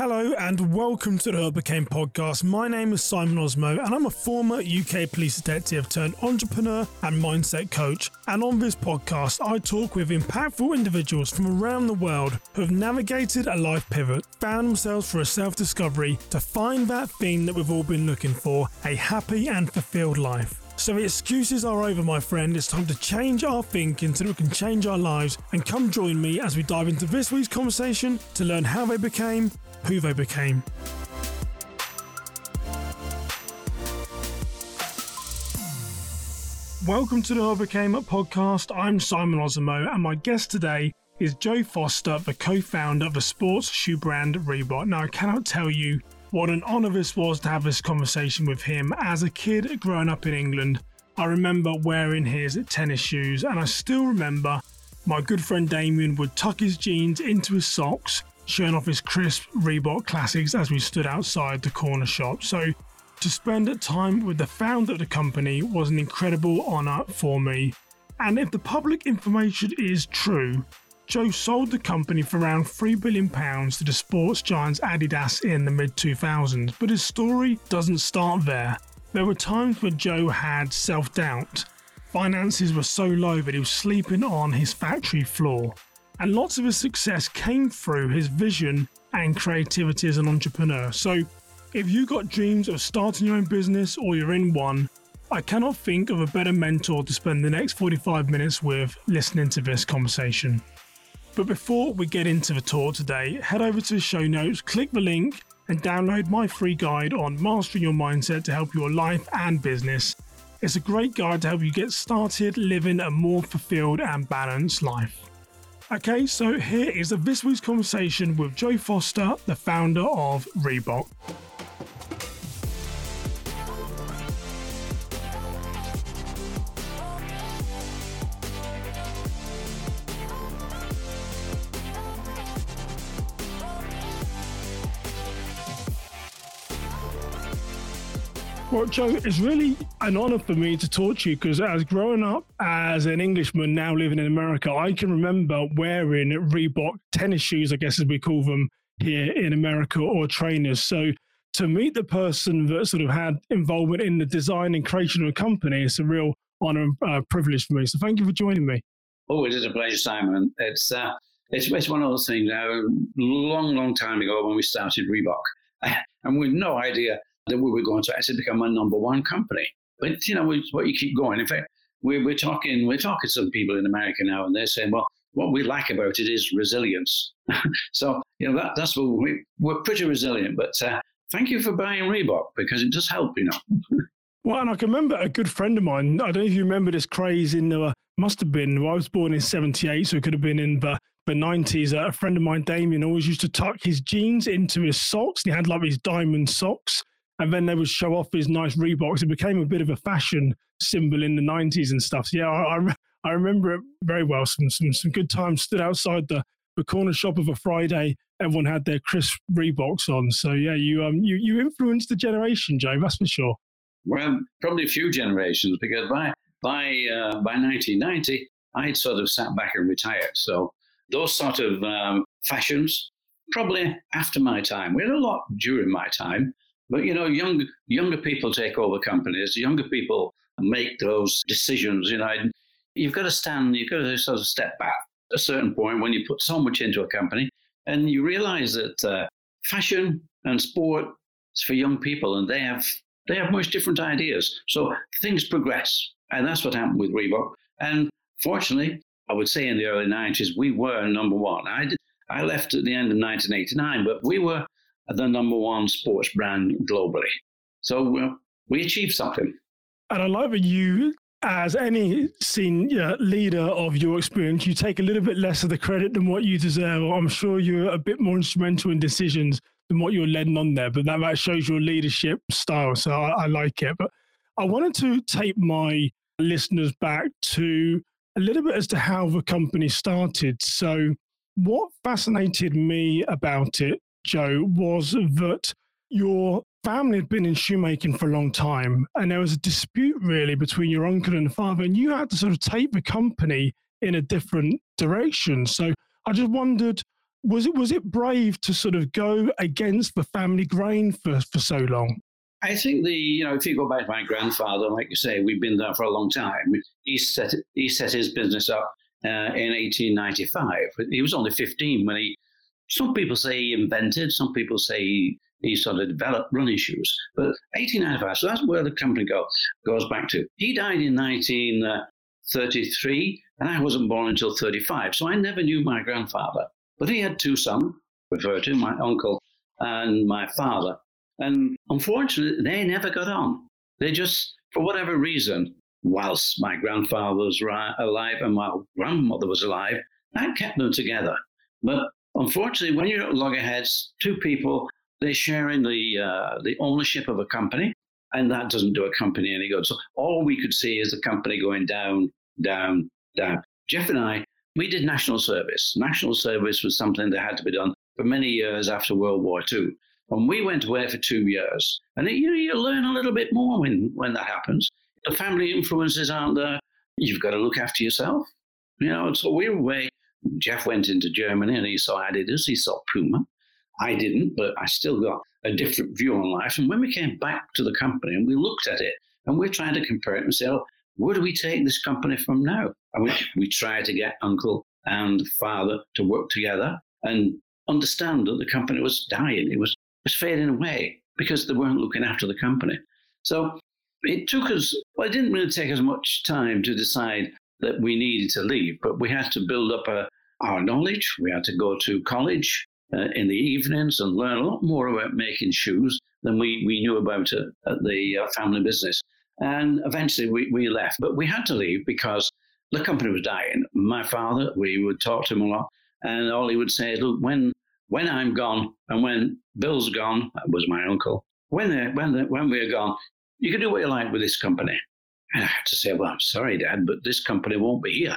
Hello and welcome to the Who I Became podcast. My name is Simon Osamoh and I'm a former UK police detective turned entrepreneur and mindset coach. And on this podcast, I talk with impactful individuals from around the world who have navigated a life pivot, found themselves for a self discovery to find that thing that we've all been looking for a happy and fulfilled life. So the excuses are over, my friend. It's time to change our thinking so that we can change our lives. And come join me as we dive into this week's conversation to learn how they became who they became. Welcome to the Who I Became podcast. I'm Simon Osamoh, and my guest today is Joe Foster, the co founder of the sports shoe brand Reebok. Now, I cannot tell you what an honour this was to have this conversation with him. As a kid growing up in England, I remember wearing his tennis shoes, and I still remember my good friend Damien would tuck his jeans into his socks, showing off his crisp Reebok classics as we stood outside the corner shop. So, to spend time with the founder of the company was an incredible honour for me. And if the public information is true, Joe sold the company for around £3 billion to the sports giants Adidas in the mid 2000s, but his story doesn't start there. There were times when Joe had self doubt. Finances were so low that he was sleeping on his factory floor. And lots of his success came through his vision and creativity as an entrepreneur. So, if you've got dreams of starting your own business or you're in one, I cannot think of a better mentor to spend the next 45 minutes with listening to this conversation. But before we get into the tour today, head over to the show notes, click the link, and download my free guide on mastering your mindset to help your life and business. It's a great guide to help you get started living a more fulfilled and balanced life. Okay, so here is this week's conversation with Joe Foster, the founder of Reebok. Joe, it's really an honor for me to talk to you because as growing up as an Englishman now living in America, I can remember wearing Reebok tennis shoes, I guess as we call them here in America, or trainers. So to meet the person that sort of had involvement in the design and creation of a company, it's a real honor and uh, privilege for me. So thank you for joining me. Oh, it is a pleasure, Simon. It's uh, it's, it's one of those things. A long, long time ago when we started Reebok, and we had no idea that we were going to actually become a number one company. But you know, we, what you keep going. In fact, we're, we're talking we're talking to some people in America now, and they're saying, well, what we like about it is resilience. so you know that that's what we we're pretty resilient. But uh, thank you for buying Reebok because it does help, you know. well, and I can remember a good friend of mine. I don't know if you remember this craze in the must have been. Well, I was born in '78, so it could have been in the the 90s. Uh, a friend of mine, Damien, always used to tuck his jeans into his socks. He had like these diamond socks and then they would show off his nice Reeboks. It became a bit of a fashion symbol in the 90s and stuff. So yeah, I, I, I remember it very well. Some, some, some good times stood outside the, the corner shop of a Friday. Everyone had their crisp Reeboks on. So yeah, you, um, you, you influenced the generation, Joe, that's for sure. Well, probably a few generations because by, by, uh, by 1990, I'd sort of sat back and retired. So those sort of um, fashions, probably after my time. We had a lot during my time, but you know, young younger people take over companies. Younger people make those decisions. You know, you've got to stand. You've got to sort of step back at a certain point when you put so much into a company, and you realise that uh, fashion and sport is for young people, and they have they have much different ideas. So things progress, and that's what happened with Reebok. And fortunately, I would say in the early '90s we were number one. I did, I left at the end of 1989, but we were the number one sports brand globally. So we achieved something. And I like that you, as any senior leader of your experience, you take a little bit less of the credit than what you deserve. I'm sure you're a bit more instrumental in decisions than what you're leading on there, but that, that shows your leadership style. So I, I like it. But I wanted to take my listeners back to a little bit as to how the company started. So, what fascinated me about it Joe, was that your family had been in shoemaking for a long time, and there was a dispute really between your uncle and father, and you had to sort of take the company in a different direction. So I just wondered was it was it brave to sort of go against the family grain for, for so long? I think the you know if you go back to my grandfather, like you say, we've been there for a long time. He set he set his business up uh, in 1895. He was only 15 when he. Some people say he invented. Some people say he, he sort of developed running shoes. But 1895, so that's where the company go, goes back to. He died in 1933, uh, and I wasn't born until 35, so I never knew my grandfather. But he had two sons, referred to my uncle and my father. And unfortunately, they never got on. They just, for whatever reason, whilst my grandfather was alive and my grandmother was alive, that kept them together. But unfortunately, when you're at loggerheads, two people, they're sharing the, uh, the ownership of a company, and that doesn't do a company any good. So all we could see is the company going down, down, down. Jeff and I we did national service. National service was something that had to be done for many years after World War II. And we went away for two years. And you, you learn a little bit more when, when that happens. The family influences aren't there. You've got to look after yourself. You know, so we were away. Jeff went into Germany and he saw Adidas, he saw Puma. I didn't, but I still got a different view on life. And when we came back to the company and we looked at it and we're trying to compare it and say, oh, where do we take this company from now? And we, we try to get uncle and father to work together and understand that the company was dying. It was, was fading away because they weren't looking after the company. So it took us, well, it didn't really take us much time to decide that we needed to leave, but we had to build up a, our knowledge. We had to go to college uh, in the evenings and learn a lot more about making shoes than we, we knew about at the uh, family business. And eventually we, we left, but we had to leave because the company was dying. My father, we would talk to him a lot, and all he would say is, "Look, when when I'm gone and when Bill's gone, that was my uncle. When they, when they, when we're gone, you can do what you like with this company." And I had to say, "Well, I'm sorry, Dad, but this company won't be here.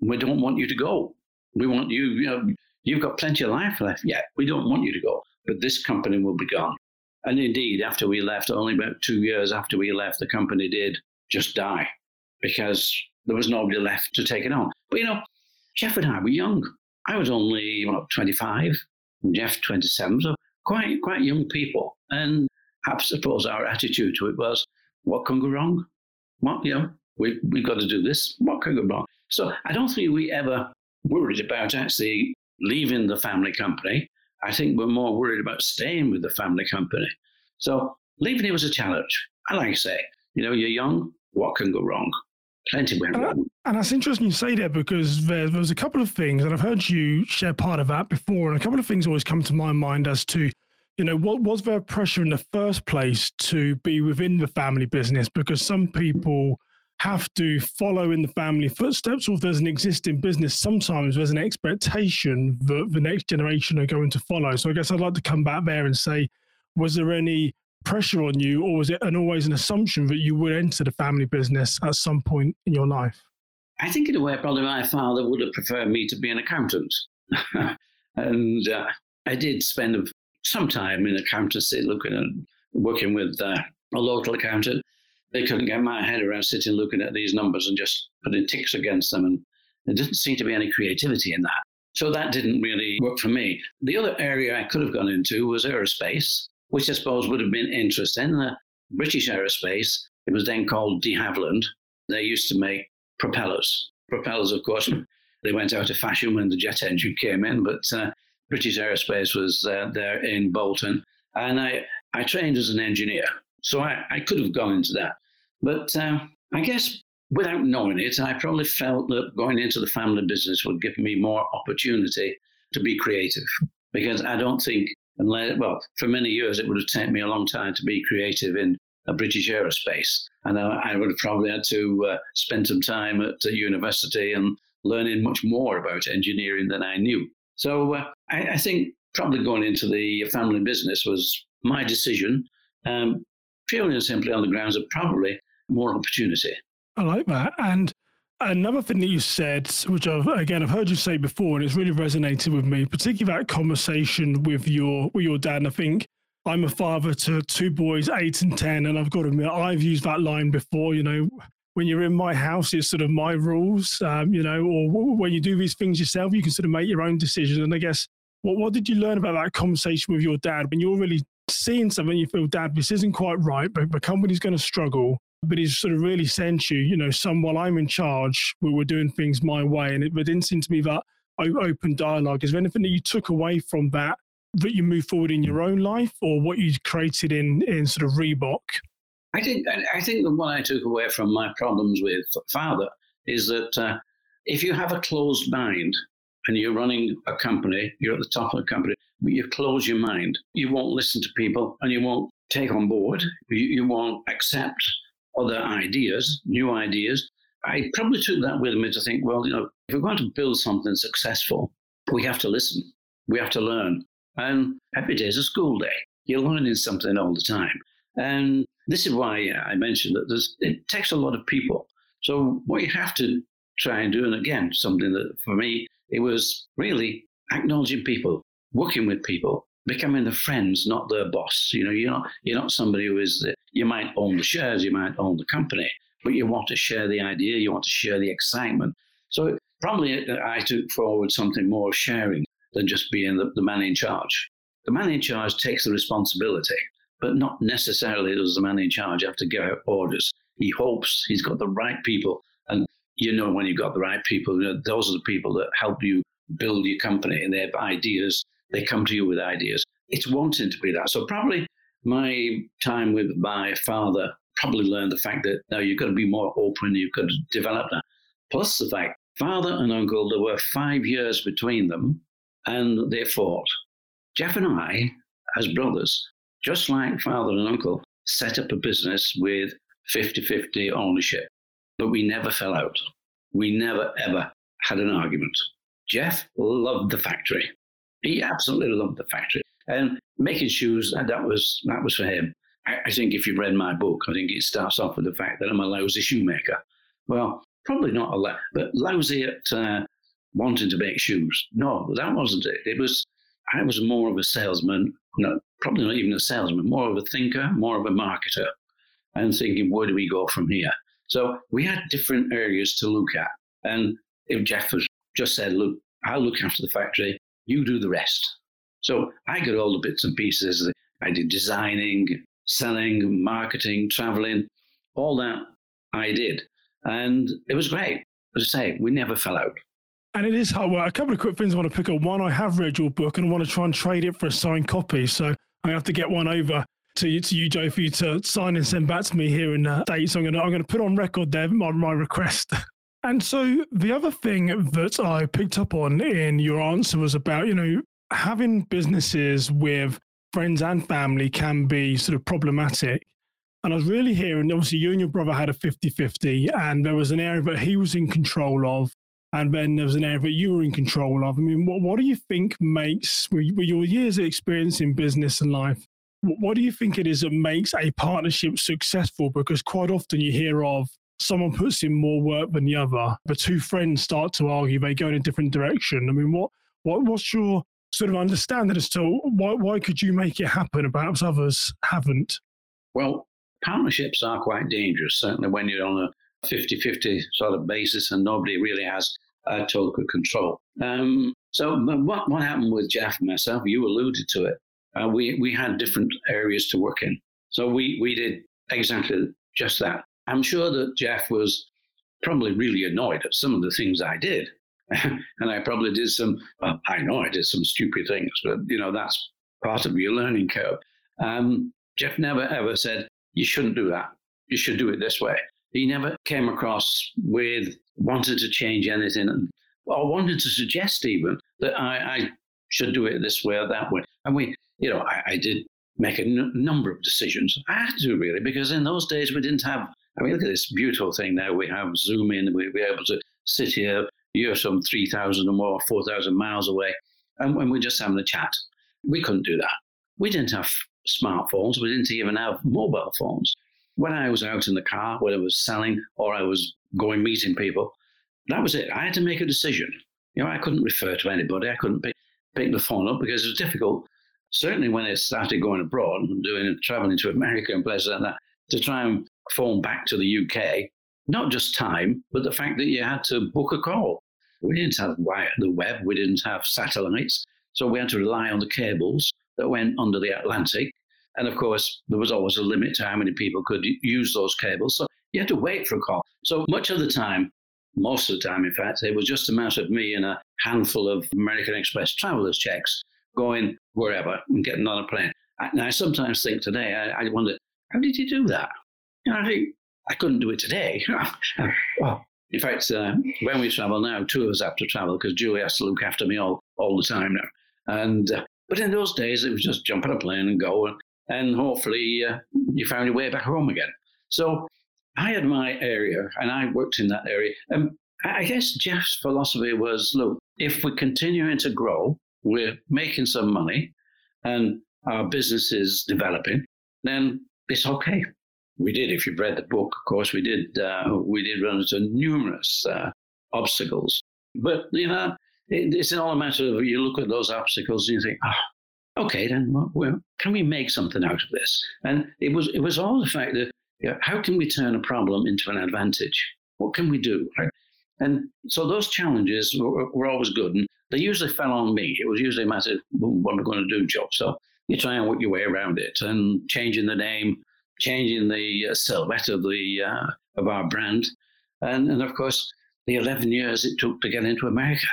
We don't want you to go. We want you. You know, you've got plenty of life left yet. We don't want you to go, but this company will be gone." And indeed, after we left, only about two years after we left, the company did just die because there was nobody left to take it on. But you know, Jeff and I were young. I was only what, 25, and Jeff 27, so quite quite young people. And I suppose our attitude to it was, what can go wrong? What you know, we we've got to do this. What can go wrong? So I don't think we ever worried about actually leaving the family company. I think we're more worried about staying with the family company. So leaving it was a challenge. I like to say, you know, you're young, what can go wrong? Plenty went wrong. And that's interesting you say that because there, was a couple of things, and I've heard you share part of that before, and a couple of things always come to my mind as to, you know, what was there pressure in the first place to be within the family business? Because some people have to follow in the family footsteps, or if there's an existing business, sometimes there's an expectation that the next generation are going to follow. So I guess I'd like to come back there and say, was there any pressure on you, or was it an always an assumption that you would enter the family business at some point in your life? I think, in a way, probably my father would have preferred me to be an accountant. and uh, I did spend some time in accountancy looking at working with uh, a local accountant they couldn't get my head around sitting looking at these numbers and just putting ticks against them. And there didn't seem to be any creativity in that. So that didn't really work for me. The other area I could have gone into was aerospace, which I suppose would have been interesting. The British aerospace, it was then called de Havilland. They used to make propellers. Propellers, of course, they went out of fashion when the jet engine came in, but uh, British aerospace was uh, there in Bolton. And I, I trained as an engineer. So I, I could have gone into that. But uh, I guess without knowing it, I probably felt that going into the family business would give me more opportunity to be creative because I don't think, unless, well, for many years, it would have taken me a long time to be creative in a British aerospace. And I, I would have probably had to uh, spend some time at university and learning much more about engineering than I knew. So uh, I, I, think probably going into the family business was my decision, um, purely and simply on the grounds of probably more opportunity. I like that. And another thing that you said, which I've again I've heard you say before, and it's really resonated with me, particularly that conversation with your with your dad. And I think I'm a father to two boys, eight and ten, and I've got to admit I've used that line before. You know, when you're in my house, it's sort of my rules. Um, you know, or when you do these things yourself, you can sort of make your own decisions. And I guess What, what did you learn about that conversation with your dad when you're really seeing something you feel, Dad, this isn't quite right, but the company's going to struggle? But he's sort of really sent you, you know, some while I'm in charge, we were doing things my way. And it, it didn't seem to be that open dialogue. Is there anything that you took away from that that you move forward in your own life or what you created in, in sort of Reebok? I think I think that what I took away from my problems with father is that uh, if you have a closed mind and you're running a company, you're at the top of the company, but you close your mind, you won't listen to people and you won't take on board, you, you won't accept other ideas, new ideas. I probably took that with me to think, well, you know, if we're going to build something successful, we have to listen, we have to learn. And every day is a school day. You're learning something all the time. And this is why uh, I mentioned that it takes a lot of people. So what you have to try and do, and again, something that for me, it was really acknowledging people, working with people, becoming the friends, not their boss. You know, you're not you're not somebody who is the, you might own the shares, you might own the company, but you want to share the idea, you want to share the excitement. So probably uh, I took forward something more sharing than just being the, the man in charge. The man in charge takes the responsibility but not necessarily does the man in charge have to give out orders. He hopes he's got the right people. And you know, when you've got the right people, you know, those are the people that help you build your company and they have ideas. They come to you with ideas. It's wanting to be that. So, probably my time with my father probably learned the fact that now you've got to be more open, you've got to develop that. Plus, the fact father and uncle, there were five years between them and they fought. Jeff and I, as brothers, just like father and uncle, set up a business with 50 50 ownership. But we never fell out. We never, ever had an argument. Jeff loved the factory. He absolutely loved the factory. And making shoes, that was, that was for him. I, think if you read my book, I think it starts off with the fact that I'm a lousy shoemaker. Well, probably not a lot, but lousy at uh, wanting to make shoes. No, that wasn't it. It was I was more of a salesman, no, probably not even a salesman, more of a thinker, more of a marketer, and thinking, where do we go from here? So we had different areas to look at. And if Jeff was just said, look, I'll look after the factory, you do the rest. So I got all the bits and pieces. I did designing, selling, marketing, traveling, all that I did. And it was great. As I say, we never fell out. And it is hard work. A couple of quick things I want to pick up. One, I have read your book and I want to try and trade it for a signed copy. So I have to get one over to you, to you, Joe, for you to sign and send back to me here in uh, date. So I'm to I'm to put on record there my, my request. And so the other thing that I picked up on in your answer was about you know having businesses with friends and family can be sort of problematic. And I was really hearing, obviously, you and your brother had a 50 50, and there was an area that he was in control of and then there was an area that you were in control of. I mean, what, what do you think makes, with your years of experience in business and life, what do you think it is that makes a partnership successful? Because quite often you hear of someone puts in more work than the other, but two friends start to argue, they go in a different direction. I mean, what, what what's your sort of understanding as to why, why could you make it happen and perhaps others haven't? Well, partnerships are quite dangerous, certainly when you're on a 50 50 sort of basis and nobody really has uh, total control. Um, so what, what happened with Jeff and myself, you alluded to it. Uh, we, we had different areas to work in. So we, we did exactly just that. I'm sure that Jeff was probably really annoyed at some of the things I did. and I probably did some, well, I know I did some stupid things, but you know, that's part of your learning curve. Um, Jeff never ever said, you shouldn't do that. You should do it this way. He never came across with wanted to change anything or wanted to suggest even that I, I should do it this way or that way. And we, you know, I, I did make a n- number of decisions. I had to really, because in those days we didn't have, I mean, look at this beautiful thing now. We have Zoom in, we, we're able to sit here, you're some 3,000 or more, 4,000 miles away, and, and we're just having a chat. We couldn't do that. We didn't have smartphones, we didn't even have mobile phones. When I was out in the car, whether I was selling or I was going meeting people. That was it. I had to make a decision. You know, I couldn't refer to anybody. I couldn't pick, pick the phone up because it was difficult. Certainly, when I started going abroad and doing traveling to America and places like that, to try and phone back to the UK, not just time, but the fact that you had to book a call. We didn't have the web, we didn't have satellites. So we had to rely on the cables that went under the Atlantic. And of course, there was always a limit to how many people could use those cables. So you had to wait for a call. So much of the time, most of the time, in fact, it was just a matter of me and a handful of American Express travelers checks going wherever and getting on a plane. And I sometimes think today, I, I wonder, how did you do that? I think I couldn't do it today. in fact, uh, when we travel now, two of us have to travel because Julie has to look after me all, all the time now. And uh, but in those days, it was just jump on a plane and go, and, and hopefully uh, you found your way back home again. So I had my area, and I worked in that area. And I guess Jeff's philosophy was, look, if we're continuing to grow, we're making some money, and our business is developing, then it's okay. We did. If you've read the book, of course, we did. Uh, we did run into numerous uh, obstacles, but you know, it, it's all a matter of you look at those obstacles and you think, oh, okay, then well, can we make something out of this? And it was it was all the fact that you know, how can we turn a problem into an advantage? What can we do? Right? And so those challenges were, were, always good, and they usually fell on me. It was usually a matter of what am I going to do, job. So you try and work your way around it, and changing the name, changing the uh, silhouette of the uh, of our brand, and and of course the 11 years it took to get into America.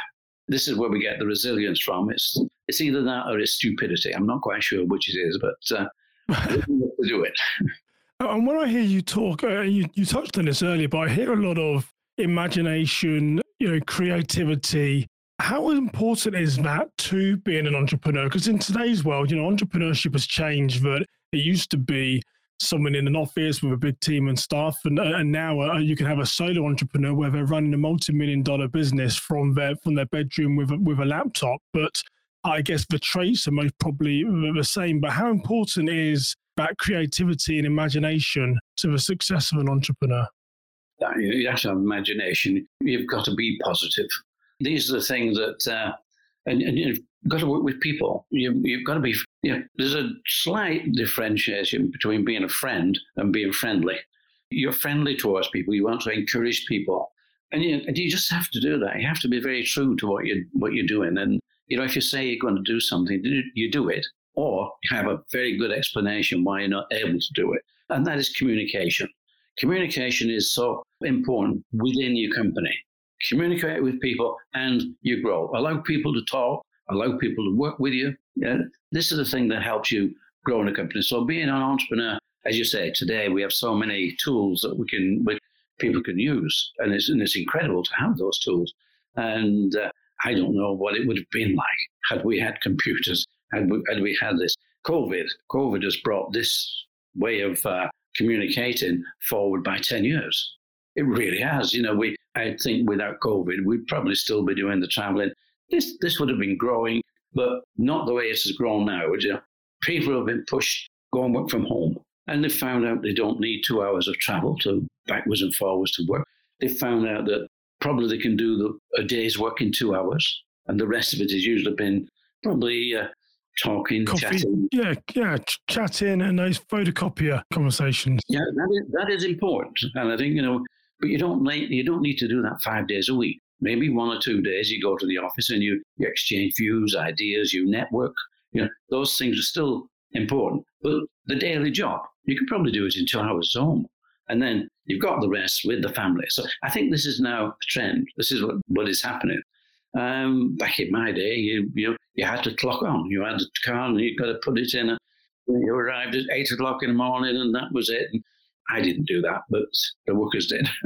This is where we get the resilience from. It's it's either that or it's stupidity. I'm not quite sure which it is, but uh, to do it. And when I hear you talk, uh, you, you touched on this earlier, but I hear a lot of imagination, you know, creativity. How important is that to being an entrepreneur? Because in today's world, you know, entrepreneurship has changed. But it used to be someone in an office with a big team and staff, and, uh, and now uh, you can have a solo entrepreneur where they're running a multi-million dollar business from their from their bedroom with a, with a laptop. But I guess the traits are most probably the same. But how important is that creativity and imagination to the success of an entrepreneur? You have to have imagination. You've got to be positive. These are the things that, uh, and, and, you've got to work with people. You, you've got to be, you know, there's a slight differentiation between being a friend and being friendly. You're friendly towards people. You want to encourage people. And you, and you just have to do that. You have to be very true to what you what you're doing. And you know, if you say you're going to do something, you do it, or have a very good explanation why you're not able to do it. And that is communication. Communication is so important within your company. Communicate with people and you grow. Allow people to talk, allow people to work with you. Yeah? This is the thing that helps you grow in a company. So being an entrepreneur, as you say, today we have so many tools that we can we, people can use, and it's, and it's incredible to have those tools. And uh, I don't know what it would have been like had we had computers, had we, had we had this. COVID, COVID has brought this way of uh, communicating forward by 10 years. It really has. You know, we I think without COVID, we'd probably still be doing the traveling. This this would have been growing, but not the way it has grown now. You people have been pushed go and work from home, and they found out they don't need two hours of travel to backwards and forwards to work. They found out that probably they can do the, a day's work in two hours, and the rest of it has usually been probably uh, talking, Coffee, chatting. Yeah, yeah, chatting and those photocopier conversations. Yeah, that is, that is important, and I think you know, but you don't need you don't need to do that five days a week. Maybe one or two days you go to the office and you, you exchange views, ideas, you network. You know, those things are still important, but the daily job you could probably do it in two hours home, and then you've got the rest with the family. So I think this is now a trend. This is what, what is happening. Um, back in my day, you, you you had to clock on. You had a car and you got to put it in. A, you arrived at eight o'clock in the morning, and that was it. And I didn't do that, but the workers did.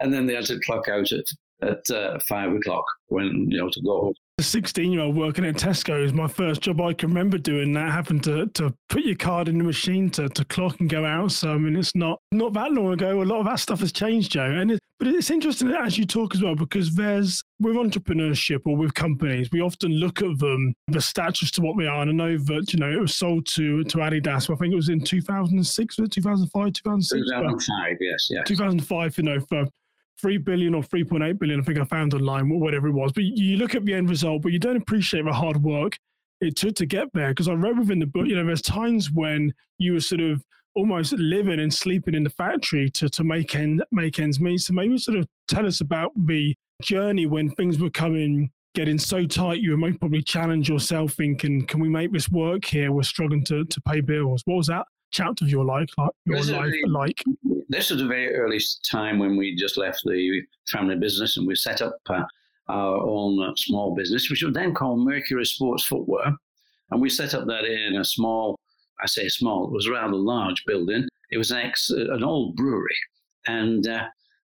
and then they had to clock out at at uh, five o'clock when you know to go home. A 16 year old working at Tesco is my first job. I can remember doing that, having to, to put your card in the machine to, to clock and go out. So, I mean, it's not not that long ago. A lot of that stuff has changed, Joe. And it, but it's interesting as you talk as well, because there's with entrepreneurship or with companies, we often look at them, the status to what we are. And I know that, you know, it was sold to, to Adidas. I think it was in 2006, 2005, 2006. 2005, yes, yes. 2005, you know, for 3 billion or 3.8 billion, I think I found online, whatever it was. But you look at the end result, but you don't appreciate the hard work it took to get there. Because I read within the book, you know, there's times when you were sort of almost living and sleeping in the factory to, to make, end, make ends meet. So maybe sort of tell us about the journey when things were coming getting so tight you might probably challenge yourself thinking, can we make this work here? We're struggling to, to pay bills. What was that chapter of your life like? Your This is life the- like? This was a very early time when we just left the family business and we set up uh, our own uh, small business, which was then called Mercury Sports Footwear. And we set up that in a small, I say small, it was a rather large building. It was an, ex, an old brewery. And uh,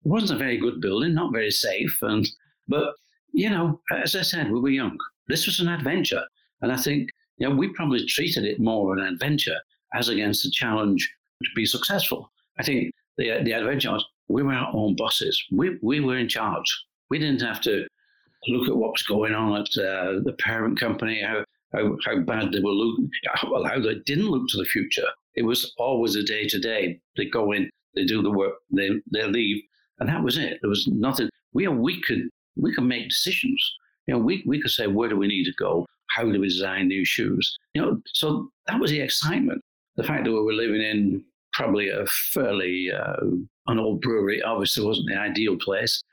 it wasn't a very good building, not very safe. And But, you know, as I said, we were young. This was an adventure. And I think, you know, we probably treated it more an adventure as against the challenge to be successful. I think the, the adventure was we were our own bosses. We, we were in charge. We didn't have to look at what was going on at uh, the parent company, how, how, how bad they were looking, well, how they didn't look to the future. It was always a day to day. They go in, they do the work, they, they leave, and that was it. There was nothing. We, we could we could make decisions. You know, we, we could say, where do we need to go? How do we design new shoes? You know, so that was the excitement. The fact that we were living in probably a fairly uh, an old brewery obviously wasn't the ideal place,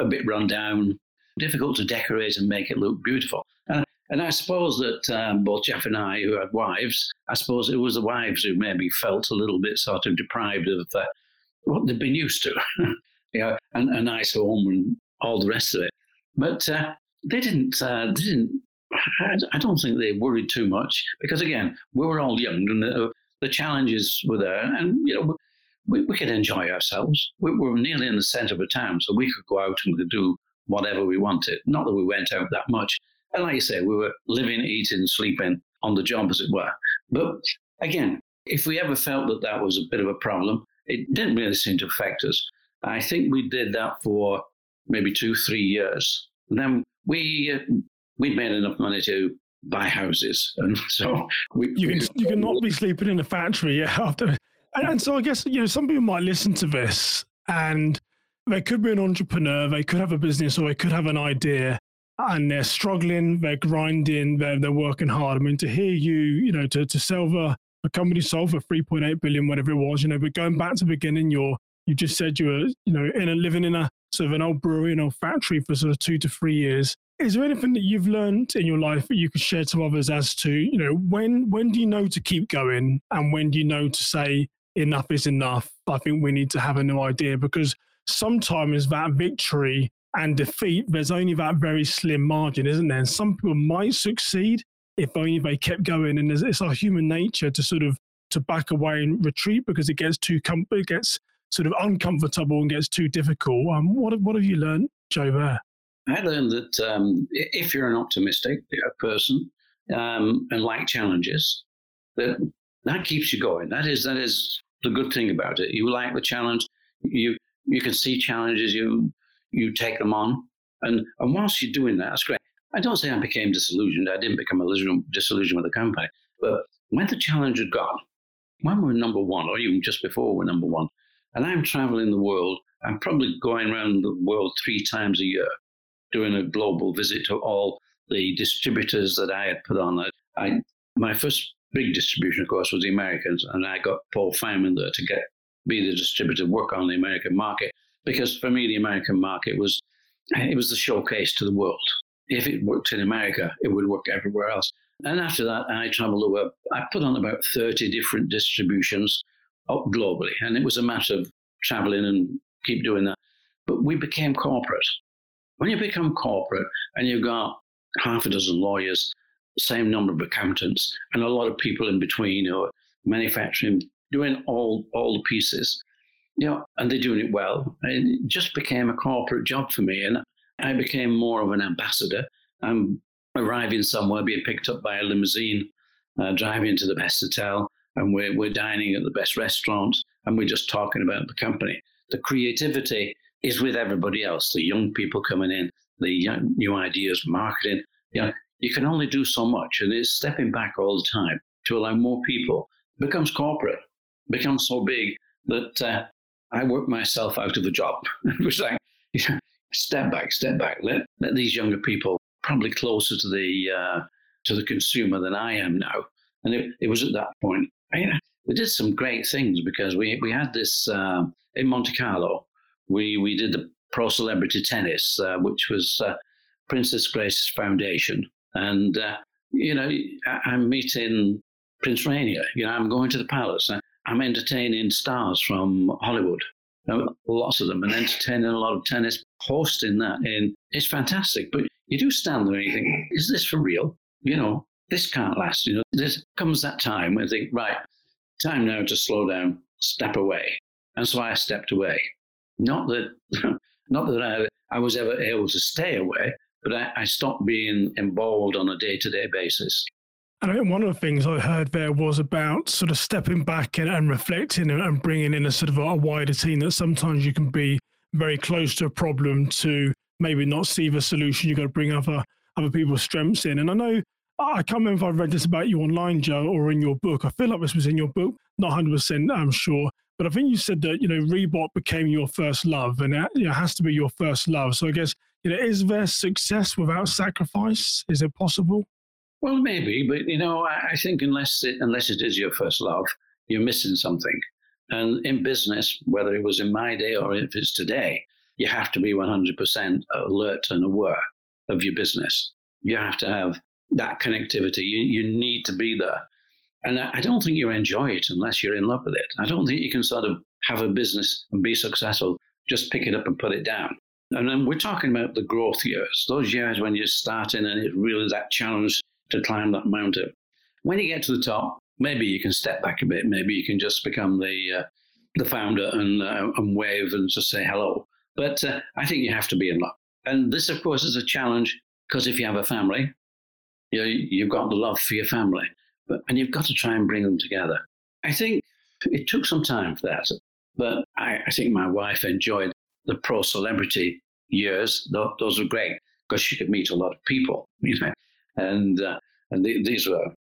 a bit run down, difficult to decorate and make it look beautiful. And, and I suppose that um, both Jeff and I, who had wives, I suppose it was the wives who maybe felt a little bit sort of deprived of uh, what they'd been used to, you know, a nice home and all the rest of it. But uh, they didn't. Uh, they didn't. I don't think they worried too much because again, we were all young and the, challenges were there, and you know, we, we could enjoy ourselves. We were nearly in the centre of a town, so we could go out and could do whatever we wanted. Not that we went out that much. And like I say, we were living, eating, sleeping on the job, as it were. But again, if we ever felt that that was a bit of a problem, it didn't really seem to affect us. I think we did that for maybe two, three years. And then we uh, we made enough money to buy houses, and so we, You can you can not be sleeping in a factory after. And, and so I guess you know some people might listen to this and they could be an entrepreneur, they could have a business, or they could have an idea, and they're struggling, they're grinding, they're they're working hard. I mean, to hear you, you know, to to sell the a company sold for 3.8 billion, whatever it was, you know, but going back to the beginning, you're you just said you were, you know, in a living in a sort of an old brewery, an old factory for sort of two to three years. Is there anything that you've learned in your life that you could share to others as to, you know, when when do you know to keep going and when do you know to say enough is enough? I think we need to have a new idea because sometimes that victory and defeat, there's only that very slim margin, isn't there? And some people might succeed if only they kept going. And it's- our human nature to sort of to back away and retreat because it gets too com- it gets sort of uncomfortable and gets too difficult. Um, what what have you learned, Joe? There. I learned that um, if you're an optimistic person um, and like challenges, that that keeps you going. That is that is the good thing about it. You like the challenge. You you can see challenges. You you take them on, and and whilst you're doing that, that's great. I don't say I became disillusioned. I didn't become illusion- disillusioned with the company, but when the challenge had gone, when we were number one, or even just before we're number one, and I'm traveling the world, I'm probably going around the world three times a year doing a global visit to all the distributors that I had put on. I, my first big distribution, of course, was the Americans, and I got Paul Fireman there to get be the distributor, work on the American market, because for me, the American market was it was the showcase to the world. If it worked in America, it would work everywhere else. And after that, I traveled over. I put on about thirty different distributions up globally, and it was a matter of traveling and keep doing that. But we became corporate when you become corporate and you've got half a dozen lawyers, the same number of accountants, and a lot of people in between who are manufacturing, doing all all the pieces, you know, and they're doing it well. It just became a corporate job for me, and I became more of an ambassador. I'm arriving somewhere, being picked up by a limousine, uh, driving to the best hotel, and we're we're dining at the best restaurant, and we're just talking about the company. The creativity is with everybody else. The young people coming in, the young, new ideas, marketing. You know, you can only do so much, and it's stepping back all the time to allow more people. It becomes corporate, becomes so big that uh, I work myself out of a job. it was like, you know, step back, step back. Let let these younger people probably closer to the uh, to the consumer than I am now. And it, it was at that point. I, we did some great things because we we had this uh, in Monte Carlo we we did the pro celebrity tennis, uh, which was uh, Princess Grace Foundation. And, uh, you know, I, am meeting Prince Rainier. You know, I'm going to the palace. I'm entertaining stars from Hollywood. Know, lots of them, and entertaining a lot of tennis, hosting that. And it's fantastic. But you do stand there and you think, is this for real? You know, this can't last. You know, there comes that time when you think, right, time now to slow down, step away. And so I stepped away. Not that, not that I, I was ever able to stay away, but I, I stopped being involved on a day to day basis. And I think one of the things I heard there was about sort of stepping back and, and reflecting and, and, bringing in a sort of a, a wider team that sometimes you can be very close to a problem to maybe not see the solution. You've got to bring other other people's strengths in. And I know I can't remember if I read this about you online, Joe, or in your book. I feel like this was in your book, not 100% I'm sure. But I think you said that, you know, Reebok became your first love and it you know, has to be your first love. So I guess, you know, is there success without sacrifice? Is it possible? Well, maybe, but, you know, I, I think unless it, unless it is your first love, you're missing something. And in business, whether it was in my day or if it's today, you have to be 100% alert and aware of your business. You have to have that connectivity. You, you need to be there. And I, don't think you enjoy it unless you're in love with it. I don't think you can sort of have a business and be successful, just pick it up and put it down. And then we're talking about the growth years, those years when you're starting and it's really that challenge to climb that mountain. When you get to the top, maybe you can step back a bit. Maybe you can just become the uh, the founder and, uh, and wave and just say hello. But uh, I think you have to be in love. And this, of course, is a challenge because if you have a family, you know, you've got the love for your family, but, and you've got to try and bring them together. I think it took some time for that, but I, I think my wife enjoyed the pro celebrity years. Those were great because she could meet a lot of people, you know, and uh, and the, these were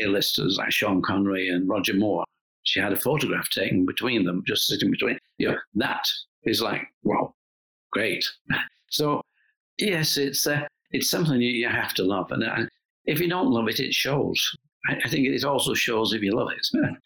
A-listers like Sean Connery and Roger Moore. She had a photograph taken between them, just sitting between. You know, that is like wow, great. So, yes, it's uh, it's something you have to love, and uh, if you don't love it, it shows. I, I think it also shows if you love it.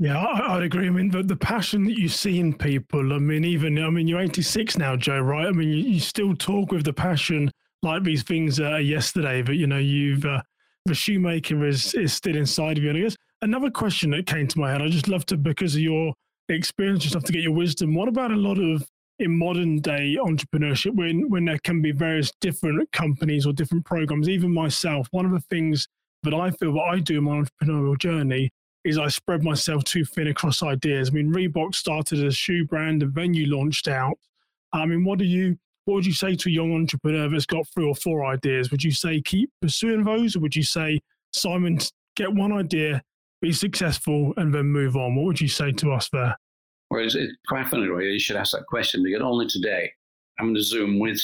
Yeah, I, would agree. I mean, the, the passion that you see in people. I mean, even I mean, you're 86 now, Joe, right? I mean, you, you still talk with the passion like these things uh, yesterday, but you know, you've uh, the shoemaker is is still inside of you. And I guess another question that came to my head. I just love to because of your experience, just love to get your wisdom. What about a lot of in modern day entrepreneurship when when there can be various different companies or different programs even myself one of the things that i feel what i do in my entrepreneurial journey is i spread myself too thin across ideas. I mean reebok started as a shoe brand and then you launched out. I mean what do you what would you say to a young entrepreneur that's got three or four ideas? Would you say keep pursuing those or would you say simon get one idea be successful and then move on what would you say to us there? Whereas it's quite funny, Roy, you should ask that question. Because only today. I'm in a Zoom with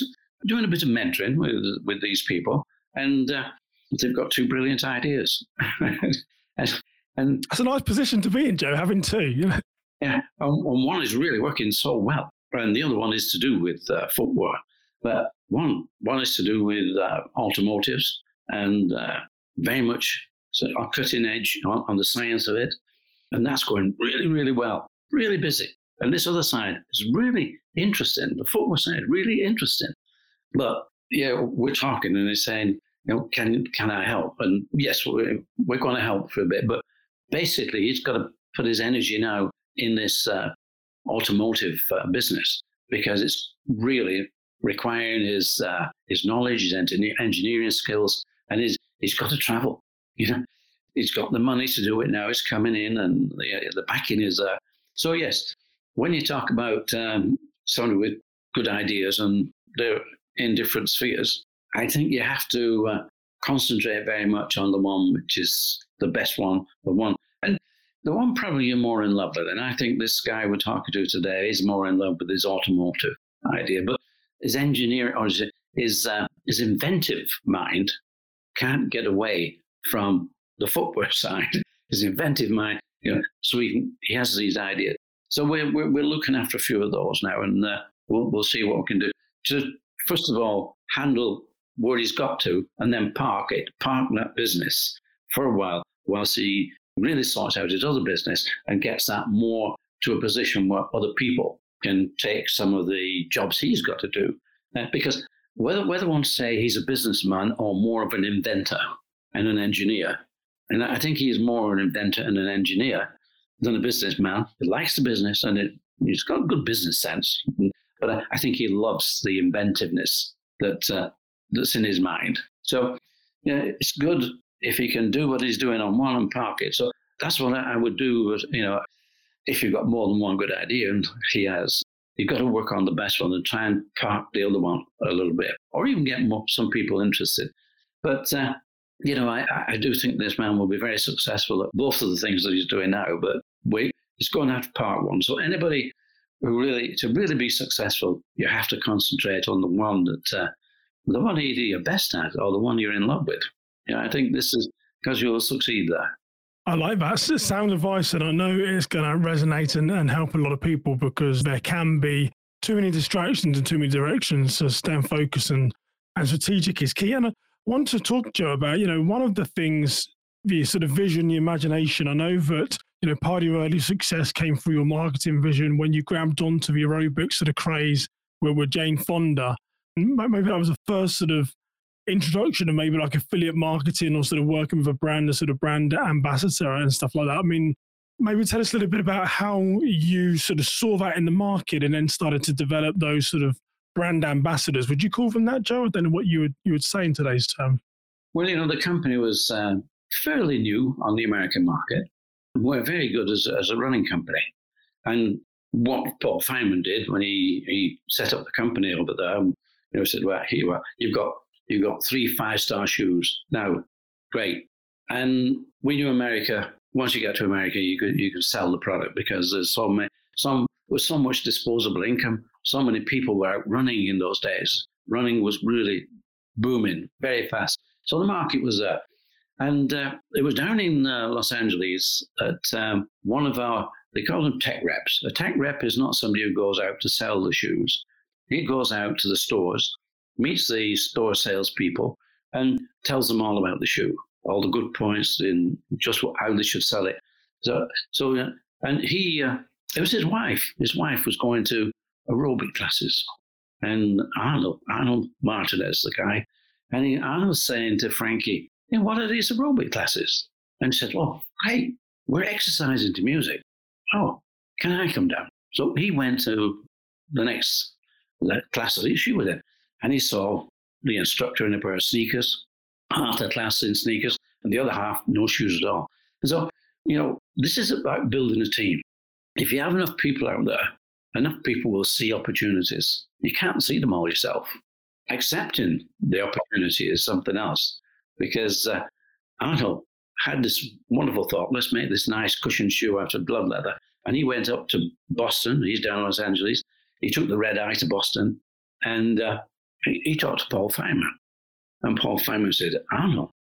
doing a bit of mentoring with with these people, and uh, they've got two brilliant ideas. and, and that's a nice position to be in, Joe, having two. You know? Yeah, and, and one is really working so well, and the other one is to do with uh, footwear. But one one is to do with uh, automotives and uh, very much so cutting edge on, on the science of it, and that's going really really well really busy. And this other side is really interesting. The football side, really interesting. But yeah, we're talking and they're saying, you know, can can I help? And yes, we're, we're going to help for a bit. But basically, he's got to put his energy now in this uh, automotive uh, business because it's really requiring his uh, his knowledge, his engineering skills, and he's he's got to travel. You know, he's got the money to do it now. It's coming in, and the, the backing is there. So, yes, when you talk about um, somebody with good ideas and they're in different spheres, I think you have to uh, concentrate very much on the one which is the best one, the one. And the one probably you're more in love with. And I think this guy we're talking to today is more in love with his automotive idea. But his engineer or his, uh, his inventive mind can't get away from the footwear side. His inventive mind you know, so he, he has these ideas. So we're, we're, we're looking after a few of those now, and uh, we'll, we'll see what we can do. To, first of all, handle where he's got to, and then park it, park that business for a while whilst he really sorts out his other business and gets that more to a position where other people can take some of the jobs he's got to do. Uh, because whether whether one say he's a businessman or more of an inventor and an engineer, and I think he is more an inventor and an engineer than a businessman. He likes the business and it, he's got good business sense, but I, I think he loves the inventiveness that uh, that's in his mind. So, yeah, it's good if he can do what he's doing on one and park it. So that's what I would do. You know, if you've got more than one good idea, and he has, you've got to work on the best one and try and park the other one a little bit, or even get more, some people interested. But uh, you know, I, I do think this man will be very successful at both of the things that he's doing now. But wait, he's going to have to part one. So anybody who really to really be successful, you have to concentrate on the one that uh, the one either you're best at or the one you're in love with. Yeah, I think this is because you'll succeed there. I like that. It's sound advice, and I know it's going to resonate and, and help a lot of people because there can be too many distractions and too many directions. So staying focused and, and strategic is key. And I want to talk, to you about, you know, one of the things, the sort of vision, the imagination. I know that, you know, part of your early success came through your marketing vision when you grabbed onto the aerobics sort of craze with, with Jane Fonda. Maybe that was the first sort of introduction of maybe like affiliate marketing or sort of working with a brand, a sort of brand ambassador and stuff like that. I mean, maybe tell us a little bit about how you sort of saw that in the market and then started to develop those sort of brand ambassadors. Would you call them that, Joe? Then what you would you would say in today's term? Well, you know, the company was uh, fairly new on the American market. We're very good as, as a running company. And what Paul Fireman did when he, he set up the company over there, you know, said, well, here you are, you've got You've got three five star shoes. Now, great. And we knew America. Once you get to America, you can, you could sell the product because there's so many, some with so much disposable income. So many people were out running in those days. Running was really booming very fast. So the market was there. And uh, it was down in uh, Los Angeles at um, one of our, they call them tech reps. A tech rep is not somebody who goes out to sell the shoes. He goes out to the stores meets the store salespeople and tells them all about the shoe, all the good points in just what, how they should sell it. So, so and he, uh, it was his wife. His wife was going to aerobic classes, and Arnold, Arnold Martinez, the guy, and he, Arnold's saying to Frankie, hey, "What are these aerobic classes?" And he said, "Well, hey, we're exercising to music. Oh, can I come down?" So he went to the next class that she was in and he saw the instructor in a pair of sneakers, half the class in sneakers, and the other half no shoes at all. And so, you know, this is about building a team. If you have enough people out there, enough people will see opportunities. You can't see them all yourself. Accepting the opportunity is something else because uh, Arnold had this wonderful thought let's make this nice cushion shoe out of glove leather. And he went up to Boston, he's down in Los Angeles. He took the red eye to Boston and uh, he, he talked to Paul Fireman. And Paul Fireman said, Arnold,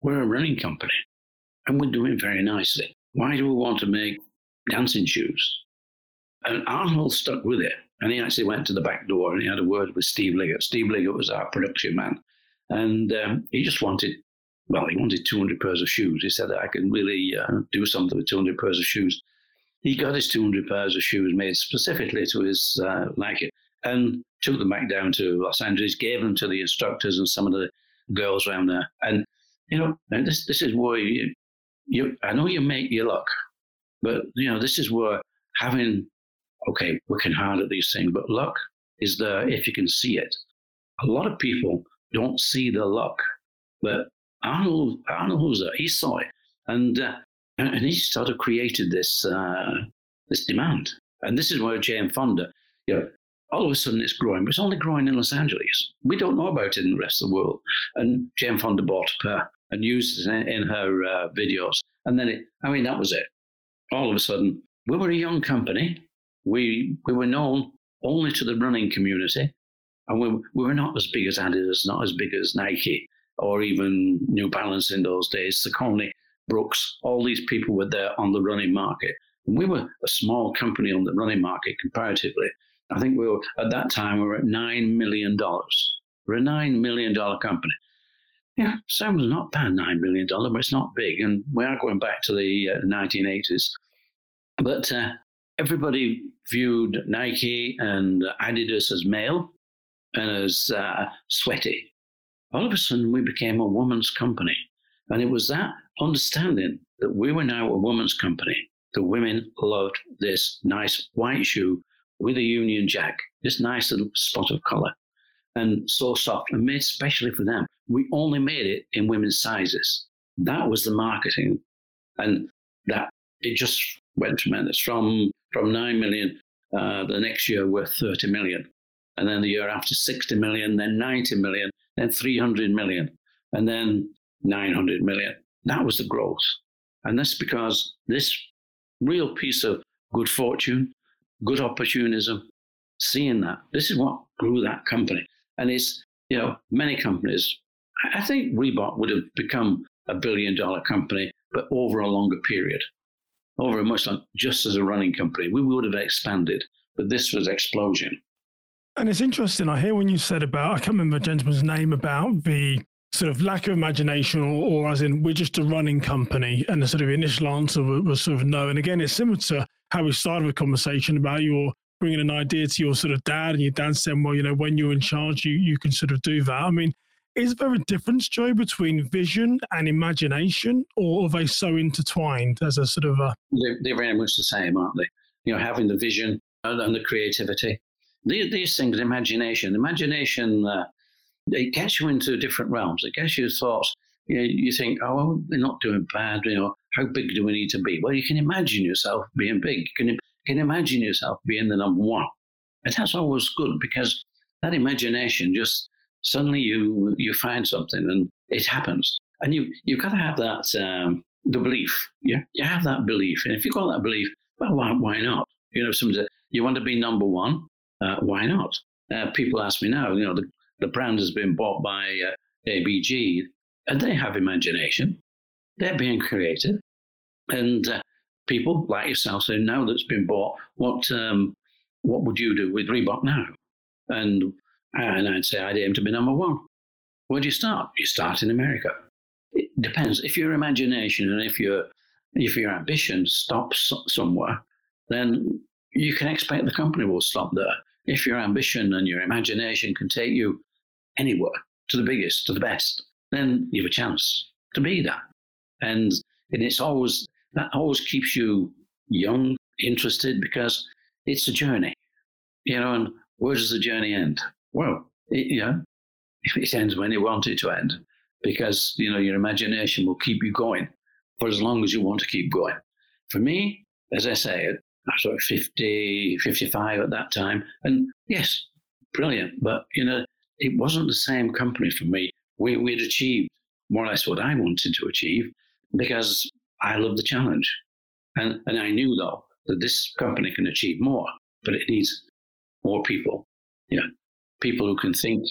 we're a running company and we're doing very nicely. Why do we want to make dancing shoes? And Arnold stuck with it. And he actually went to the back door and he had a word with Steve Liggett. Steve Liggett was our production man. And um, he just wanted, well, he wanted 200 pairs of shoes. He said, I can really uh, do something with 200 pairs of shoes. He got his 200 pairs of shoes made specifically to his uh, liking and took them back down to Los Angeles, gave them to the instructors and some of the girls around there. And, you know, and this, this is where you, you, I know you make your luck, but, you know, this is where having, okay, working hard at these things, but luck is there if you can see it. A lot of people don't see the luck, but Arnold, Arnold was there. He saw it. And, uh, and he sort of created this, uh, this demand. And this is where Jane Fonda, you know, all of a sudden it's growing, but it's only growing in Los Angeles. We don't know about it in the rest of the world. And Jane Fonda bought pair and used it in, in her uh, videos. And then it, I mean, that was it. All of a sudden, we were a young company. We, we were known only to the running community. And we, we were not as big as Adidas, not as big as Nike or even New Balance in those days, Saucony, Brooks, all these people were there on the running market. And we were a small company on the running market comparatively. I think we were at that time we were at nine million dollars. We're a nine million dollar company. Yeah, sounds not bad, nine million dollar, but it's not big, and we are going back to the uh, 1980s. But uh, everybody viewed Nike and Adidas as male, and as uh, sweaty. All of a sudden, we became a woman's company. And it was that understanding that we were now a woman's company. The women loved this nice white shoe with a Union Jack, this nice little spot of color, and so soft and made specially for them. We only made it in women's sizes. That was the marketing. And that it just went tremendous. From from nine million, uh, the next year we're 30 million. And then the year after 60 million, then 90 million, then 300 million, and then 900 million. That was the growth. And that's because this real piece of good fortune, good opportunism, seeing that, this is what grew that company. And it's, you know, many companies, I think Reebok would have become a billion dollar company, but over a longer period, over a much long, just as a running company. We would have expanded, but this was explosion. And it's interesting. I hear when you said about, I can't remember the gentleman's name, about the sort of lack of imagination, or, or as in we're just a running company, and the sort of initial answer was, was sort of no. And again, it's similar to how we started the conversation about your bringing an idea to your sort of dad, and your dad saying, well, you know, when you're in charge, you you can sort of do that. I mean, is there a difference, Joe, between vision and imagination, or are they so intertwined as a sort of a? They're, they're very much the same, aren't they? You know, having the vision and the creativity. These, these things, imagination, imagination, uh, it gets you into different realms. It gets you thoughts. You, know, you think, oh, well, they're not doing bad. You know, how big do we need to be? Well, you can imagine yourself being big. You can, can imagine yourself being the number one. And that's always good because that imagination just suddenly you you find something and it happens. And you you've got to have that um, the belief. Yeah, you have that belief, and if you've got that belief, well, why, why not? You know, somebody you want to be number one, uh, why not? Uh, people ask me now, you know, the, the brand has been bought by uh, ABG, and they have imagination. They're being creative, and uh, people like yourself say, now that's been bought, what um, what would you do with Reebok now? And and I'd say I'd aim to be number one. Where do you start? You start in America. It depends. If your imagination and if your if your ambition stops somewhere, then you can expect the company will stop there. If your ambition and your imagination can take you anywhere to the biggest, to the best, then you have a chance to be that. And, and it's always that always keeps you young, interested because it's a journey. You know, and where does the journey end? Well, it, you know, it ends when you want it to end because, you know, your imagination will keep you going for as long as you want to keep going. For me, as I say, I was sort 50, 55 at that time. And yes, brilliant. But, you know, it wasn't the same company for me. We, we'd achieved more or less what I wanted to achieve because I love the challenge. And, and I knew, though, that this company can achieve more, but it needs more people. Yeah, people who can think.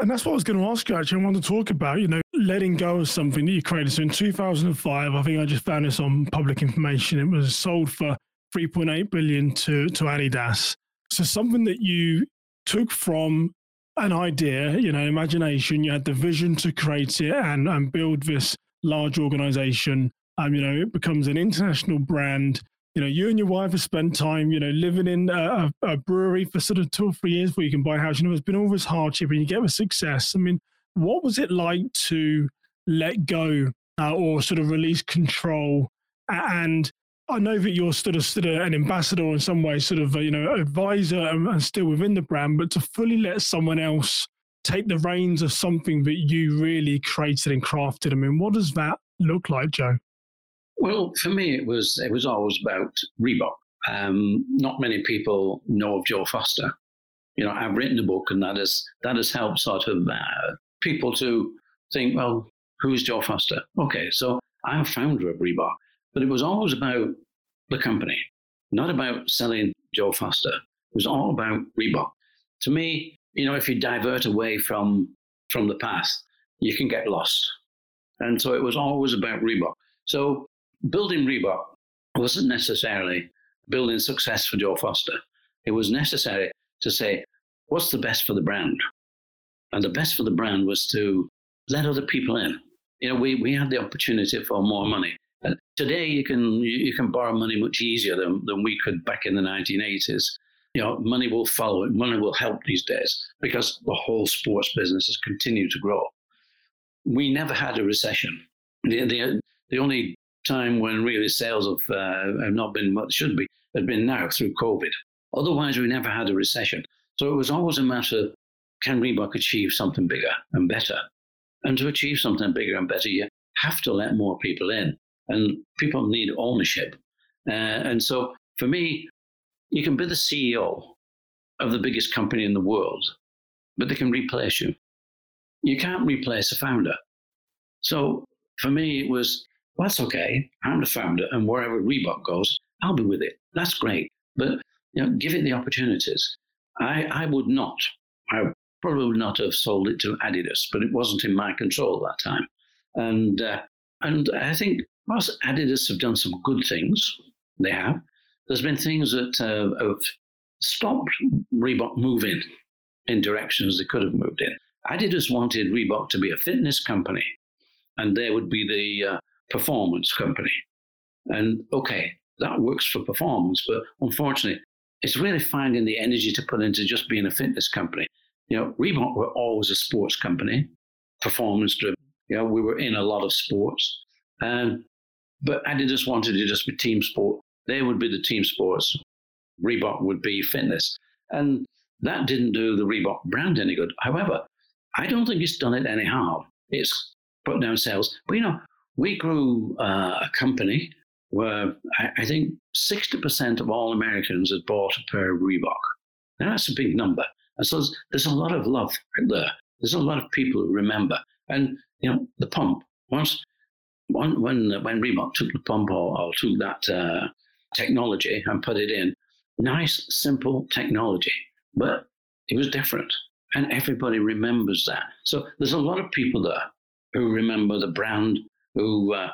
And that's what I was going to ask you, actually. I want to talk about, you know, letting go of something that you created. So in 2005, I think I just found this on public information. It was sold for 3.8 billion to, to Adidas. So something that you took from an idea, you know, imagination, you had the vision to create it and, and build this large organization. Um, you know, it becomes an international brand you know, you and your wife have spent time, you know, living in a, a, brewery for sort of two or three years where you can buy a house. You know, it's been all this hardship and you get the success. I mean, what was it like to let go uh, or sort of release control? And I know that you're sort of an ambassador in some way, sort of, you know, advisor and, and still within the brand, but to fully let someone else take the reins of something that you really created and crafted. I mean, what does that look like, Joe? Well, for me, it was it was always about Reebok. Um, not many people know of Joe Foster. You know, I've written a book, and that has that has helped sort of uh, people to think, well, who's Joe Foster? Okay, so I'm founder of Reebok, but it was always about the company, not about selling Joe Foster. It was all about Reebok. To me, you know, if you divert away from from the path, you can get lost. And so it was always about Reebok. So building Reebok wasn't necessarily building success for Joe Foster. It was necessary to say, what's the best for the brand? And the best for the brand was to let other people in. You know, we, we had the opportunity for more money. Today you can you can borrow money much easier than, than we could back in the 1980s. you know, money will follow it. Money will help these days because the whole sports business has continued to grow. We never had a recession. The, the, the only time when really sales have, uh, have not been what should be has been now through COVID. Otherwise, we never had a recession. So it was always a matter of can Reebok achieve something bigger and better? And to achieve something bigger and better, you have to let more people in. And people need ownership. Uh, and so for me, you can be the CEO of the biggest company in the world, but they can replace you. You can't replace a founder. So for me, it was, well, that's okay. I'm the founder, and wherever Reebok goes, I'll be with it. That's great. But you know, give it the opportunities. I, I would not. I probably would not have sold it to Adidas, but it wasn't in my control at that time. And uh, and I think whilst Adidas have done some good things, they have. There's been things that uh, have stopped Reebok moving in directions they could have moved in. Adidas wanted Reebok to be a fitness company, and there would be the uh, performance company. And okay, that works for performance, but unfortunately, it's really finding the energy to put into just being a fitness company. You know, Reebok were always a sports company, performance driven. You know, we were in a lot of sports. Um, but Adidas wanted it to just be team sport. They would be the team sports. Reebok would be fitness. And that didn't do the Reebok brand any good. However, I don't think it's done it any harm. It's put down sales. But you know, we grew uh, a company where I, I think 60% of all Americans had bought a pair of Reebok. Now, that's a big number. And so there's, there's a lot of love there. There's a lot of people who remember. And, you know, the pump, once, when, when, when Reebok took the pump or, took that uh, technology and put it in, nice, simple technology, but it was different. And everybody remembers that. So there's a lot of people there who remember the brand, who uh,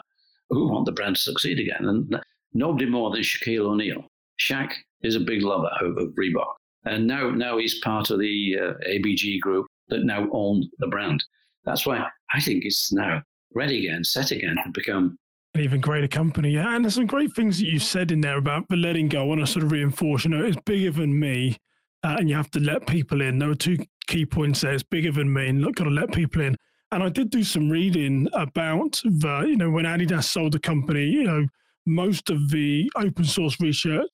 who want the brand to succeed again. And nobody more than Shaquille O'Neal. Shaq is a big lover of, of Reebok. And now, now he's part of the uh, ABG group that now own the brand. That's why I think it's now ready again, set again to become an even greater company. Yeah. And there's some great things that you said in there about the letting go. I want to sort of reinforce, you know, it's bigger than me. Uh, and you have to let people in. There are two key points there. It's bigger than me and look, got to let people in. And I did do some reading about the, you know, when Adidas sold the company, you know, most of the open source research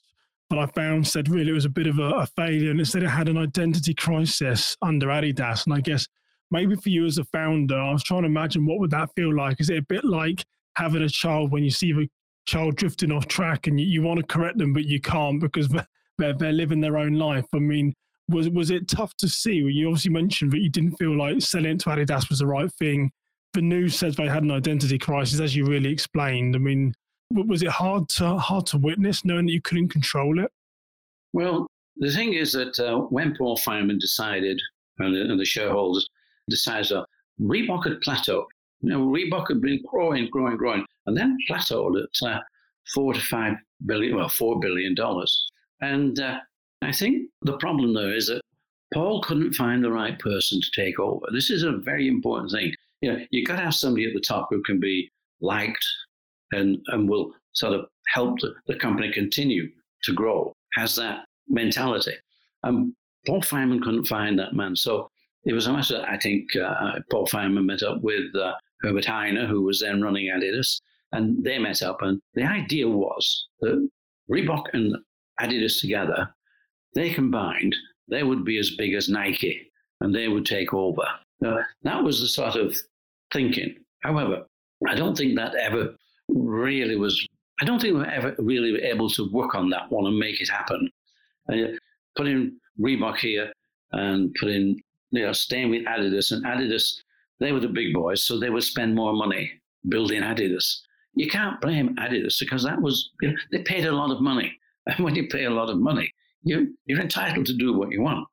that I found said really it was a bit of a, a failure and instead it had an identity crisis under Adidas. And I guess maybe for you as a founder, I was trying to imagine what would that feel like? Is it a bit like having a child when you see the child drifting off track and you, you want to correct them, but you can't because they're, they're living their own life? I mean, was was it tough to see? You obviously mentioned that you didn't feel like selling it to Adidas was the right thing. The news says they had an identity crisis, as you really explained. I mean, was it hard to hard to witness, knowing that you couldn't control it? Well, the thing is that uh, when Paul Fireman decided, and the, and the shareholders decided, that Reebok had plateaued. You know, Reebok had been growing, growing, growing, and then plateaued at uh, four to five billion, well, four billion dollars. And uh, I think the problem there is that Paul couldn't find the right person to take over. This is a very important thing. You know, you got to have somebody at the top who can be liked and, and will sort of help the, the company continue to grow, has that mentality. And Paul Fireman couldn't find that man. So it was a matter, I think uh, Paul Fireman met up with uh, Herbert Hainer, who was then running Adidas, and they met up. And the idea was that Reebok and Adidas together they combined, they would be as big as Nike and they would take over. That was the sort of thinking. However, I don't think that ever really was, I don't think we were ever really able to work on that one and make it happen. Uh, put in Reebok here and put in, you know, staying with Adidas. And Adidas, they were the big boys, so they would spend more money building Adidas. You can't blame Adidas because that was, you know, they paid a lot of money. And when you pay a lot of money, you, you're entitled to do what you want.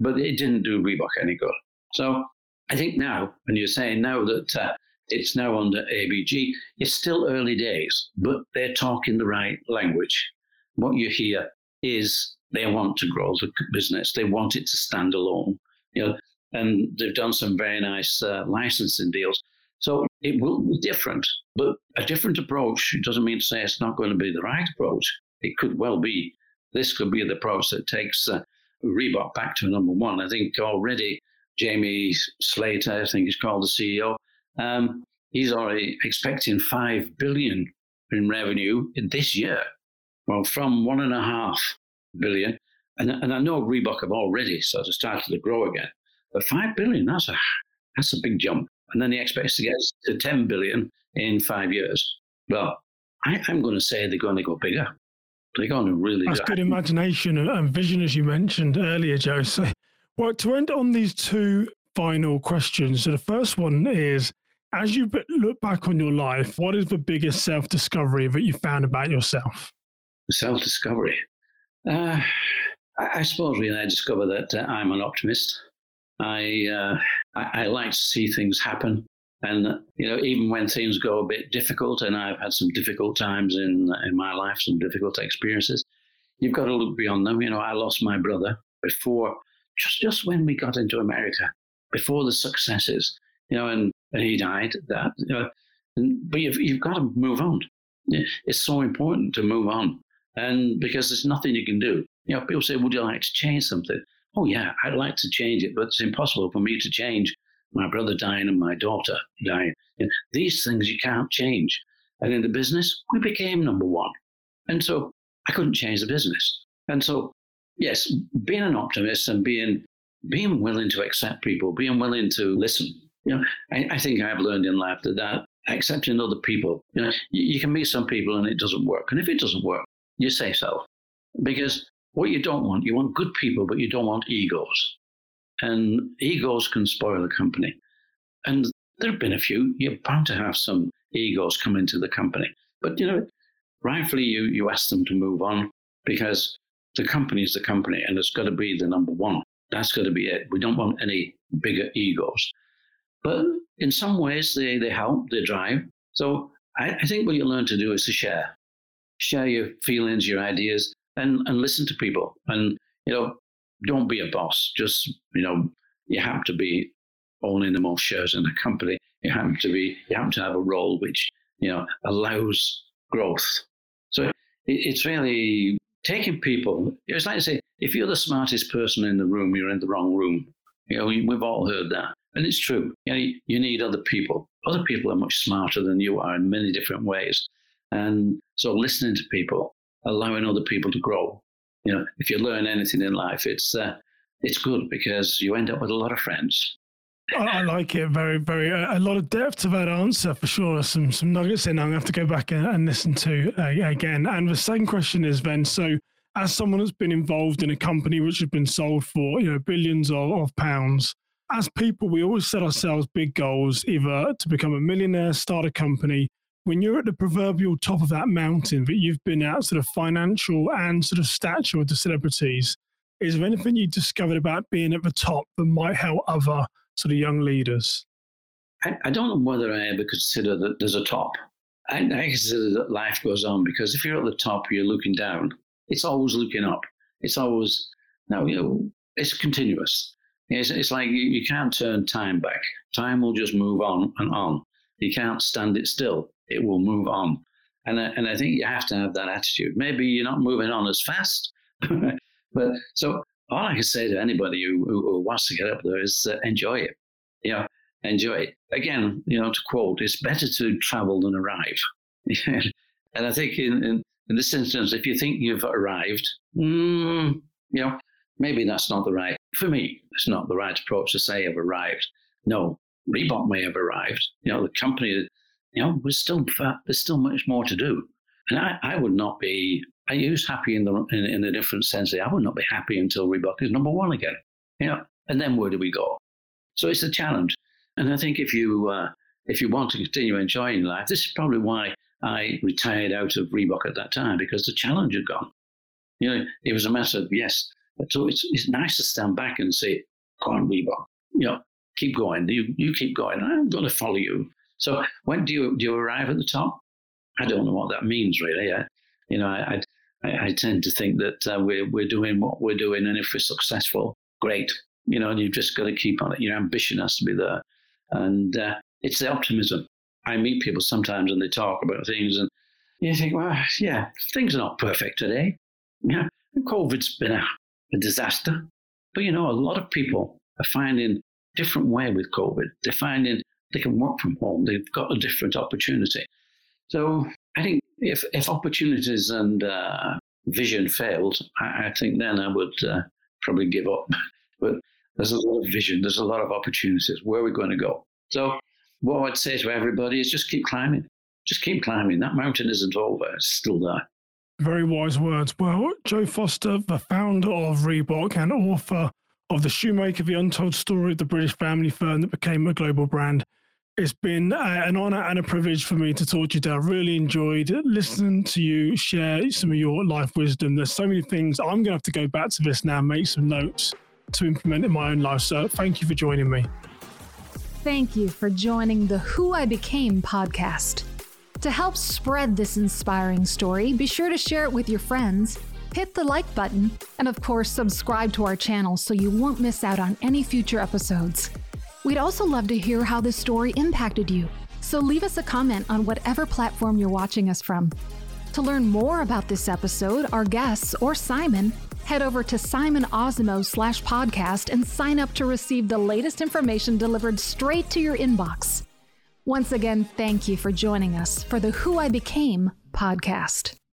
But it didn't do Reebok any good. So I think now, when you're saying now that uh, it's now under ABG, it's still early days, but they're talking the right language. What you hear is they want to grow the business, they want it to stand alone. You know, and they've done some very nice uh, licensing deals. So it will be different, but a different approach doesn't mean to say it's not going to be the right approach. It could well be this could be the approach that takes uh, Reebok back to number one. I think already Jamie Salter, I think he's called the CEO, um, he's already expecting five billion in revenue in this year. Well, from one and a half billion, and, and I know Reebok have already sort of started to grow again, but five billion that's a that's a big jump. And then he expects to get to ten billion in five years. Well, I, am going to say they're going to go bigger. They're going to really. That's good imagination and vision, as you mentioned earlier, Joe. So, well, to end on these two final questions. So the first one is as you look back on your life, what is the biggest self discovery that you found about yourself? Self discovery. Uh, I, I, suppose really I discovered that uh, I'm an optimist. I, uh, I, I like to see things happen, and you know even when things go a bit difficult, and I've had some difficult times in in my life, some difficult experiences. You've got to look beyond them. You know, I lost my brother before, just just when we got into America, before the successes. You know, and and he died. That, you know, and, but you've, you've got to move on. It's so important to move on, and because there's nothing you can do. You know, people say, "Would you like to change something?" Oh yeah, I'd like to change it, but it's impossible for me to change my brother dying and my daughter dying. These things you can't change. And in the business, we became number one, and so I couldn't change the business. And so, yes, being an optimist and being being willing to accept people, being willing to listen, you know, I, I think I've learned in life that, that accepting other people, you know, you, you can meet some people and it doesn't work. And if it doesn't work, you say so. Because what you don't want, you want good people, but you don't want egos. And egos can spoil a company. And there have been a few. You're bound to have some egos come into the company. But, you know, rightfully, you, you ask them to move on because the company is the company and it's got to be the number one. That's got to be it. We don't want any bigger egos. But in some ways, they, they help, they drive. So I, I think what you learn to do is to share. Share your feelings, your ideas, and, and listen to people. And, you know, don't be a boss. Just, you know, you have to be owning the most shares in the company. You have to be, you have to have a role which, you know, allows growth. So it, it's really taking people. It's like to say, if you're the smartest person in the room, you're in the wrong room. You know, we've all heard that. And it's true. You, know, you need other people. Other people are much smarter than you are in many different ways. And so listening to people, allowing other people to grow. You know, if you learn anything in life, it's uh, it's good because you end up with a lot of friends. I like it very, very. A lot of depth to that answer for sure. Some some nuggets in. I'm gonna have to go back and, and listen to uh, again. And the second question is then. So, as someone that's been involved in a company which has been sold for you know billions of, of pounds, as people, we always set ourselves big goals, either to become a millionaire, start a company. When you're at the proverbial top of that mountain that you've been at, sort of financial and sort of stature of the celebrities, is there anything you discovered about being at the top that might help other sort of young leaders? I, I don't know whether I ever consider that there's a top. I, I consider that life goes on because if you're at the top, you're looking down. It's always looking up. It's always now you know it's continuous. It's, it's like you, you can't turn time back. Time will just move on and on. You can't stand it still. It will move on. And I, and I think you have to have that attitude. Maybe you're not moving on as fast, but so all I can say to anybody who, who, wants to get up there is uh, enjoy it. You know, enjoy it. Again, you know, to quote, it's better to travel than arrive. and I think in, in, in, this instance, if you think you've arrived, mm, you know, maybe that's not the right, for me, it's not the right approach to say I've arrived. No, Reebok may have arrived. You know, the company, you know, we're still, there's still much more to do. And I, I would not be, I use happy in the in, in a different sense. I would not be happy until Reebok is number one again. You know, and then where do we go? So it's a challenge. And I think if you uh, if you want to continue enjoying life, this is probably why I retired out of Reebok at that time because the challenge had gone. You know, it was a matter of yes, so it's, it's nice to stand back and say, "Come on, Reebok, you know, keep going. You you keep going. I'm going to follow you." So when do you do you arrive at the top? I don't know what that means really. I, you know, I, I, I tend to think that uh, we're we're doing what we're doing, and if we're successful, great. You know, and you've just got to keep on it. Your ambition has to be there, and uh, it's the optimism. I meet people sometimes and they talk about things, and you think, well, yeah, things are not perfect today. Yeah, COVID's been a, a disaster. But you know, a lot of people are finding different way with COVID. They're finding they can work from home. They've got a different opportunity. So I think if, if opportunities and uh, vision failed, I, I, think then I would uh, probably give up. but there's a lot of vision, there's a lot of opportunities. Where are we going to go? So what I'd say to everybody is just keep climbing. Just keep climbing. That mountain isn't over. It's still there. Very wise words. Well, Joe Foster, the founder of Reebok and author of The Shoemaker, The Untold Story of the British Family Firm that became a global brand. It's been an honor and a privilege for me to talk to you today. I really enjoyed listening to you share some of your life wisdom. There's so many things. I'm going to have to go back to this now, make some notes to implement in my own life. So thank you for joining me. Thank you for joining the Who I Became podcast. To help spread this inspiring story, be sure to share it with your friends, hit the like button, and of course, subscribe to our channel so you won't miss out on any future episodes. We'd also love to hear how this story impacted you, so leave us a comment on whatever platform you're watching us from. To learn more about this episode, our guests, or Simon, head over to Simon Osamoh slash podcast and sign up to receive the latest information delivered straight to your inbox. Once again, thank you for joining us for the Who I Became podcast.